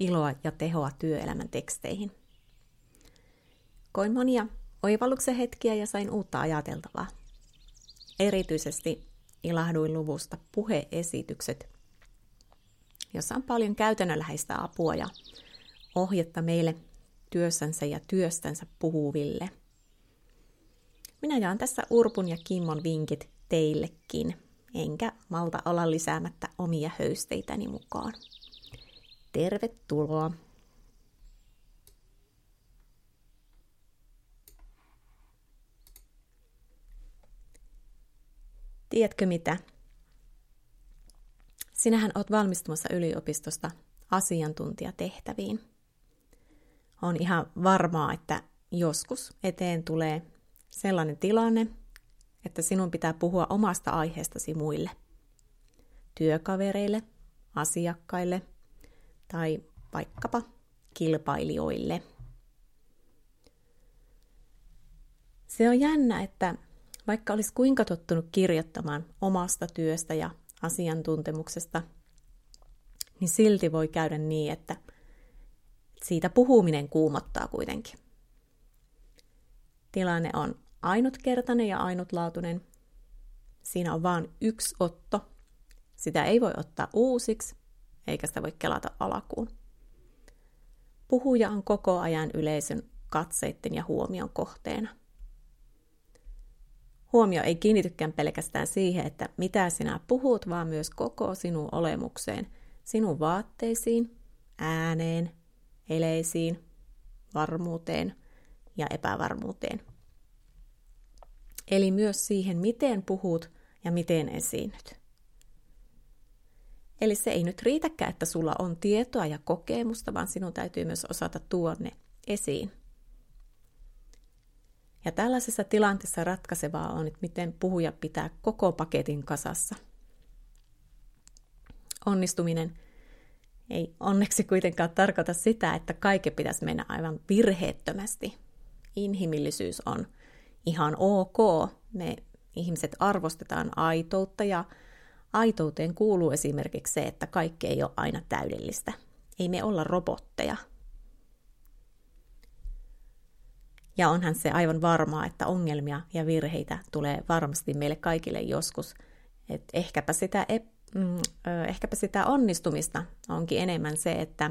Iloa ja tehoa työelämän teksteihin. Koin monia oivalluksen hetkiä ja sain uutta ajateltavaa. Erityisesti ilahduin luvusta puheesitykset, jossa on paljon käytännönläheistä apua ja ohjetta meille työssänsä ja työstänsä puhuville. Minä jaan tässä Urpun ja Kimmon vinkit teillekin, enkä malta olla lisäämättä omia höysteitäni mukaan. Tervetuloa! Tiedätkö mitä? Sinähän olet valmistumassa yliopistosta asiantuntijatehtäviin. On ihan varmaa, että joskus eteen tulee sellainen tilanne, että sinun pitää puhua omasta aiheestasi muille. Työkavereille, asiakkaille tai vaikkapa kilpailijoille. Se on jännä, että vaikka olisi kuinka tottunut kirjoittamaan omasta työstä ja asiantuntemuksesta, niin silti voi käydä niin, että siitä puhuminen kuumottaa kuitenkin. Tilanne on ainutkertainen ja ainutlaatuinen. Siinä on vain yksi otto. Sitä ei voi ottaa uusiksi, eikä sitä voi kelata alakuun. Puhuja on koko ajan yleisön katseitten ja huomion kohteena – huomio ei kiinnitykään pelkästään siihen, että mitä sinä puhut, vaan myös koko sinun olemukseen, sinun vaatteisiin, ääneen, eleisiin, varmuuteen ja epävarmuuteen. Eli myös siihen, miten puhut ja miten esiinnyt. Eli se ei nyt riitäkään, että sulla on tietoa ja kokemusta, vaan sinun täytyy myös osata tuonne esiin. Ja tällaisessa tilanteessa ratkaisevaa on, että miten puhuja pitää koko paketin kasassa. Onnistuminen ei onneksi kuitenkaan tarkoita sitä, että kaikki pitäisi mennä aivan virheettömästi. Inhimillisyys on ihan ok. Me ihmiset arvostetaan aitoutta ja aitouteen kuuluu esimerkiksi se, että kaikki ei ole aina täydellistä. Ei me olla robotteja – Ja onhan se aivan varmaa, että ongelmia ja virheitä tulee varmasti meille kaikille joskus. Et ehkäpä, sitä, mm, ehkäpä sitä onnistumista onkin enemmän se, että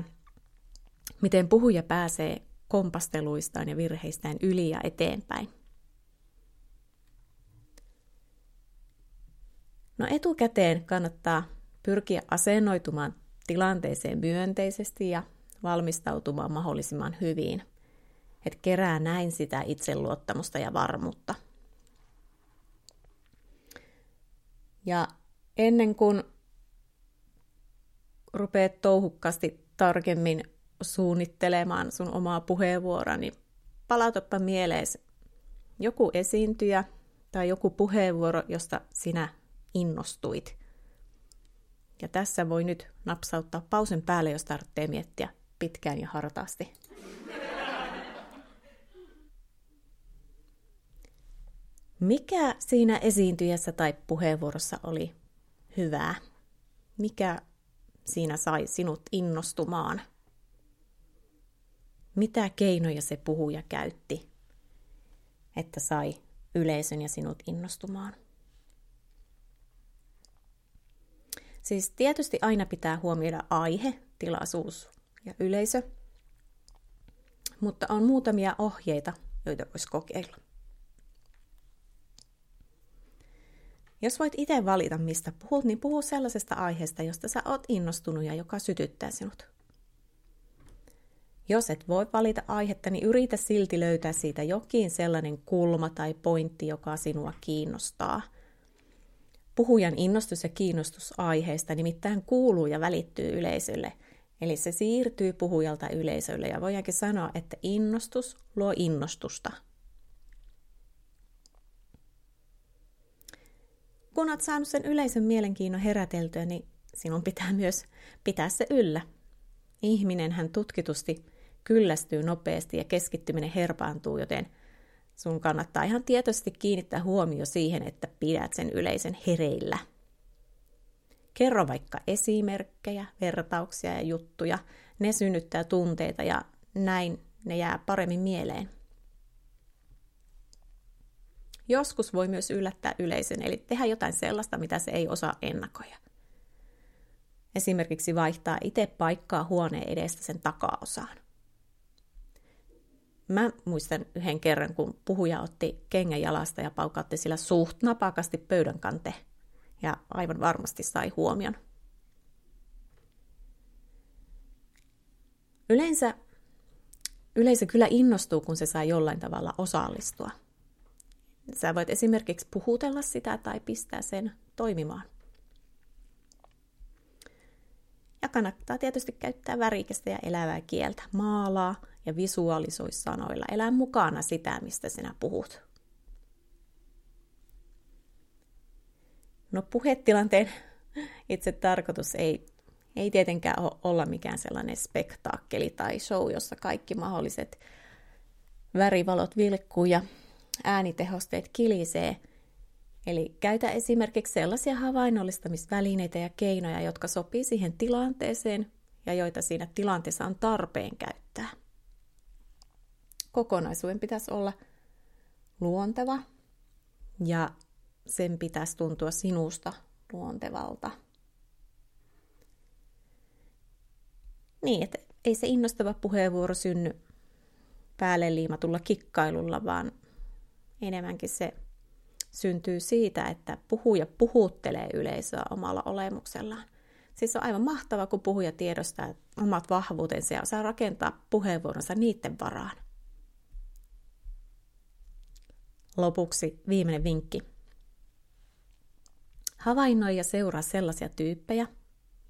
miten puhuja pääsee kompasteluistaan ja virheistään yli ja eteenpäin. No etukäteen kannattaa pyrkiä asennoitumaan tilanteeseen myönteisesti ja valmistautumaan mahdollisimman hyvin – että kerää näin sitä itseluottamusta ja varmuutta. Ja ennen kuin rupeat touhukkaasti tarkemmin suunnittelemaan sun omaa puheenvuoroa, niin palautapa mieleesi joku esiintyjä tai joku puheenvuoro, josta sinä innostuit. Ja tässä voi nyt napsauttaa pausen päälle, jos tarvitsee miettiä pitkään ja hartaasti. Mikä siinä esiintyjässä tai puheenvuorossa oli hyvää? Mikä siinä sai sinut innostumaan? Mitä keinoja se puhuja käytti, että sai yleisön ja sinut innostumaan? Siis tietysti aina pitää huomioida aihe, tilaisuus ja yleisö, mutta on muutamia ohjeita, joita voisi kokeilla. Jos voit itse valita, mistä puhut, niin puhu sellaisesta aiheesta, josta sä oot innostunut ja joka sytyttää sinut. Jos et voi valita aihetta, niin yritä silti löytää siitä jokin sellainen kulma tai pointti, joka sinua kiinnostaa. Puhujan innostus ja kiinnostus aiheesta nimittäin kuuluu ja välittyy yleisölle, eli se siirtyy puhujalta yleisölle ja voidaankin sanoa, että innostus luo innostusta. Kun olet saanut sen yleisön mielenkiinnon heräteltyä, niin sinun pitää myös pitää se yllä. Ihminen hän tutkitusti kyllästyy nopeasti ja keskittyminen herpaantuu, joten sun kannattaa ihan tietoisesti kiinnittää huomio siihen, että pidät sen yleisen hereillä. Kerro vaikka esimerkkejä, vertauksia ja juttuja. Ne synnyttää tunteita ja näin ne jää paremmin mieleen. Joskus voi myös yllättää yleisön, eli tehdä jotain sellaista, mitä se ei osaa ennakoida. Esimerkiksi vaihtaa itse paikkaa huoneen edestä sen takaosaan. Mä muistan yhden kerran, kun puhuja otti kengän jalasta ja paukautti sillä suht napakasti pöydän kante. Ja aivan varmasti sai huomion. Yleensä yleisö kyllä innostuu, kun se saa jollain tavalla osallistua. Sä voit esimerkiksi puhutella sitä tai pistää sen toimimaan. Ja kannattaa tietysti käyttää värikästä ja elävää kieltä. Maalaa ja visualisoi sanoilla. Elää mukana sitä, mistä sinä puhut. No puhetilanteen itse tarkoitus ei, ei tietenkään ole olla mikään sellainen spektaakkeli tai show, jossa kaikki mahdolliset värivalot vilkkuu ja äänitehosteet kilisee – Eli käytä esimerkiksi sellaisia havainnollistamisvälineitä ja keinoja, jotka sopii siihen tilanteeseen ja joita siinä tilanteessa on tarpeen käyttää. Kokonaisuuden pitäisi olla luonteva ja sen pitäisi tuntua sinusta luontevalta. Niin, että ei se innostava puheenvuoro synny päälle liimatulla kikkailulla, vaan enemmänkin se syntyy siitä, että puhuja puhuttelee yleisöä omalla olemuksellaan. Siis on aivan mahtava, kun puhuja tiedostaa omat vahvuutensa ja osaa rakentaa puheenvuoronsa niiden varaan. Lopuksi viimeinen vinkki. Havainnoi ja seuraa sellaisia tyyppejä,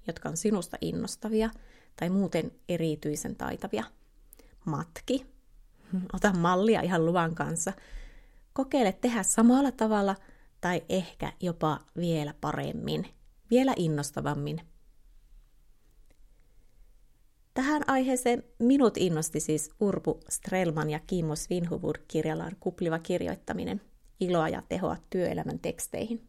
jotka on sinusta innostavia tai muuten erityisen taitavia. Matki. Ota mallia ihan luvan kanssa Kokeile tehdä samalla tavalla tai ehkä jopa vielä paremmin, vielä innostavammin. Tähän aiheeseen minut innosti siis Urpu Strelman ja Kimmo Svinhuvud kirjallaan kupliva kirjoittaminen, iloa ja tehoa työelämän teksteihin.